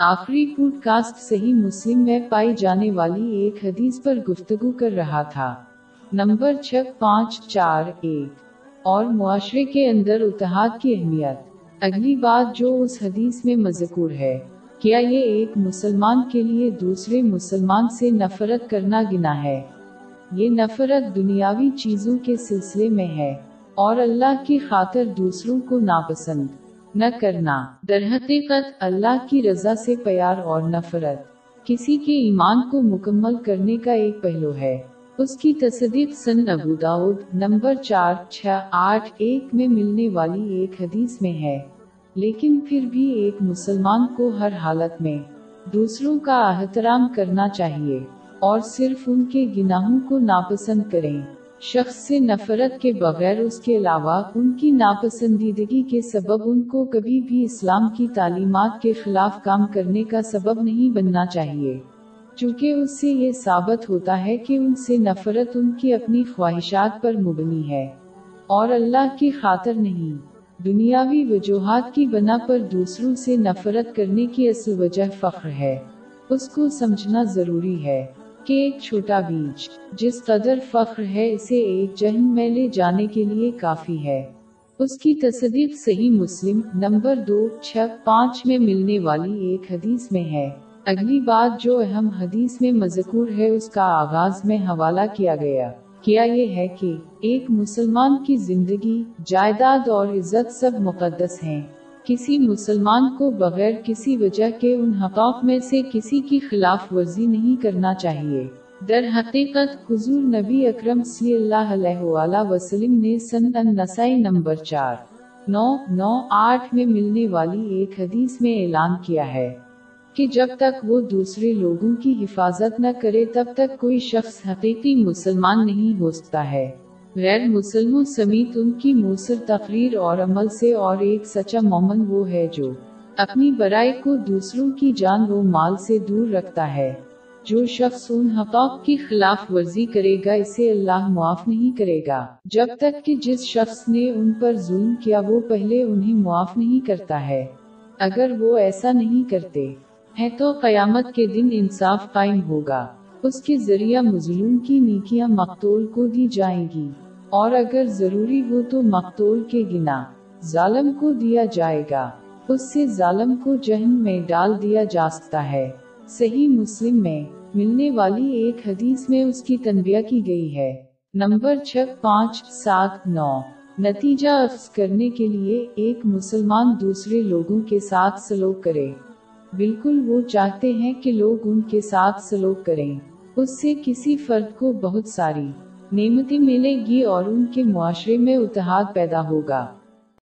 آخری pod cost صحیح مسلم میں پائی جانے والی ایک حدیث پر گفتگو کر رہا تھا۔ نمبر چھ پانچ، چار، ایک۔ اور معاشرے کے اندر اتحاد کی اہمیت۔ اگلی بات جو اس حدیث میں مذکور ہے، کیا یہ ایک مسلمان کے لیے دوسرے مسلمان سے نفرت کرنا گنا ہے؟ یہ نفرت دنیاوی چیزوں کے سلسلے میں ہے اور اللہ کی خاطر دوسروں کو ناپسند۔ نہ کرنا۔ در حقیقت اللہ کی رضا سے پیار اور نفرت۔ کسی کے ایمان کو مکمل کرنے کا ایک پہلو ہے۔ اس کی تصدیق سن ابو داود نمبر چار، چھ، آٹھ، ایک میں ملنے والی ایک حدیث میں ہے۔ لیکن پھر بھی ایک مسلمان کو ہر حالت میں دوسروں کا احترام کرنا چاہیے اور صرف ان کے گناہوں کو ناپسند کریں۔ شخص سے نفرت کے بغیر اس کے علاوہ ان کی ناپسندیدگی کے سبب ان کو کبھی بھی اسلام کی تعلیمات کے خلاف کام کرنے کا سبب نہیں بننا چاہیے۔ چونکہ اس سے یہ ثابت ہوتا ہے کہ ان سے نفرت ان کی اپنی خواہشات پر مبنی ہے۔ اور اللہ کی خاطر نہیں، دنیاوی وجوہات کی بنا پر دوسروں سے نفرت کرنے کی اصل وجہ فخر ہے۔ اس کو سمجھنا ضروری ہے۔ کہ ایک چھوٹا بیج، جس قدر فخر ہے اسے ایک جہن میں لے جانے کے لیے کافی ہے۔ اس کی تصدیق صحیح مسلم نمبر دو، چھ، پانچ میں ملنے والی ایک حدیث میں ہے۔ اگلی بات جو اہم حدیث میں مذکور ہے، اس کا آغاز میں حوالہ کیا گیا۔ کیا یہ ہے کہ ایک مسلمان کی زندگی، جائیداد اور عزت سب مقدس ہیں۔ کسی مسلمان کو بغیر کسی وجہ کے ان حقوق میں سے کسی کی خلاف ورزی نہیں کرنا چاہیے۔ در حقیقت، حضور نبی اکرم صلی اللہ علیہ وآلہ وسلم نے سن نسائی نمبر چار، نو نو، آٹھ میں ملنے والی ایک حدیث میں اعلان کیا ہے کہ جب تک وہ دوسرے لوگوں کی حفاظت نہ کرے تب تک کوئی شخص حقیقی مسلمان نہیں ہو سکتا ہے۔ غیر مسلموں سمیت ان کی مؤثر تقریر اور عمل سے اور ایک سچا مومن وہ ہے جو اپنی برائی کو دوسروں کی جان و مال سے دور رکھتا ہے۔ جو شخص ان حقوق کی خلاف ورزی کرے گا، اسے اللہ معاف نہیں کرے گا۔ جب تک کہ جس شخص نے ان پر ظلم کیا، وہ پہلے انہیں معاف نہیں کرتا ہے۔ اگر وہ ایسا نہیں کرتے، ہیں تو قیامت کے دن انصاف قائم ہوگا۔ اس کے ذریعہ مظلوم کی نیکیاں مقتول کو دی جائیں گی۔ اور اگر ضروری ہو تو مقتول کے گنا ظالم کو دیا جائے گا۔ اس سے ظالم کو جہن میں ڈال دیا جا سکتا ہے۔ صحیح مسلم میں ملنے والی ایک حدیث میں اس کی تنبیہ کی گئی ہے۔ نمبر چھ پانچ، سات، نو۔ نتیجہ افس کرنے کے لیے ایک مسلمان دوسرے لوگوں کے ساتھ سلوک کرے۔ بالکل وہ چاہتے ہیں کہ لوگ ان کے ساتھ سلوک کریں۔ اس سے کسی فرد کو بہت ساری نعمتیں ملے گی اور ان کے معاشرے میں اتحاد پیدا ہوگا۔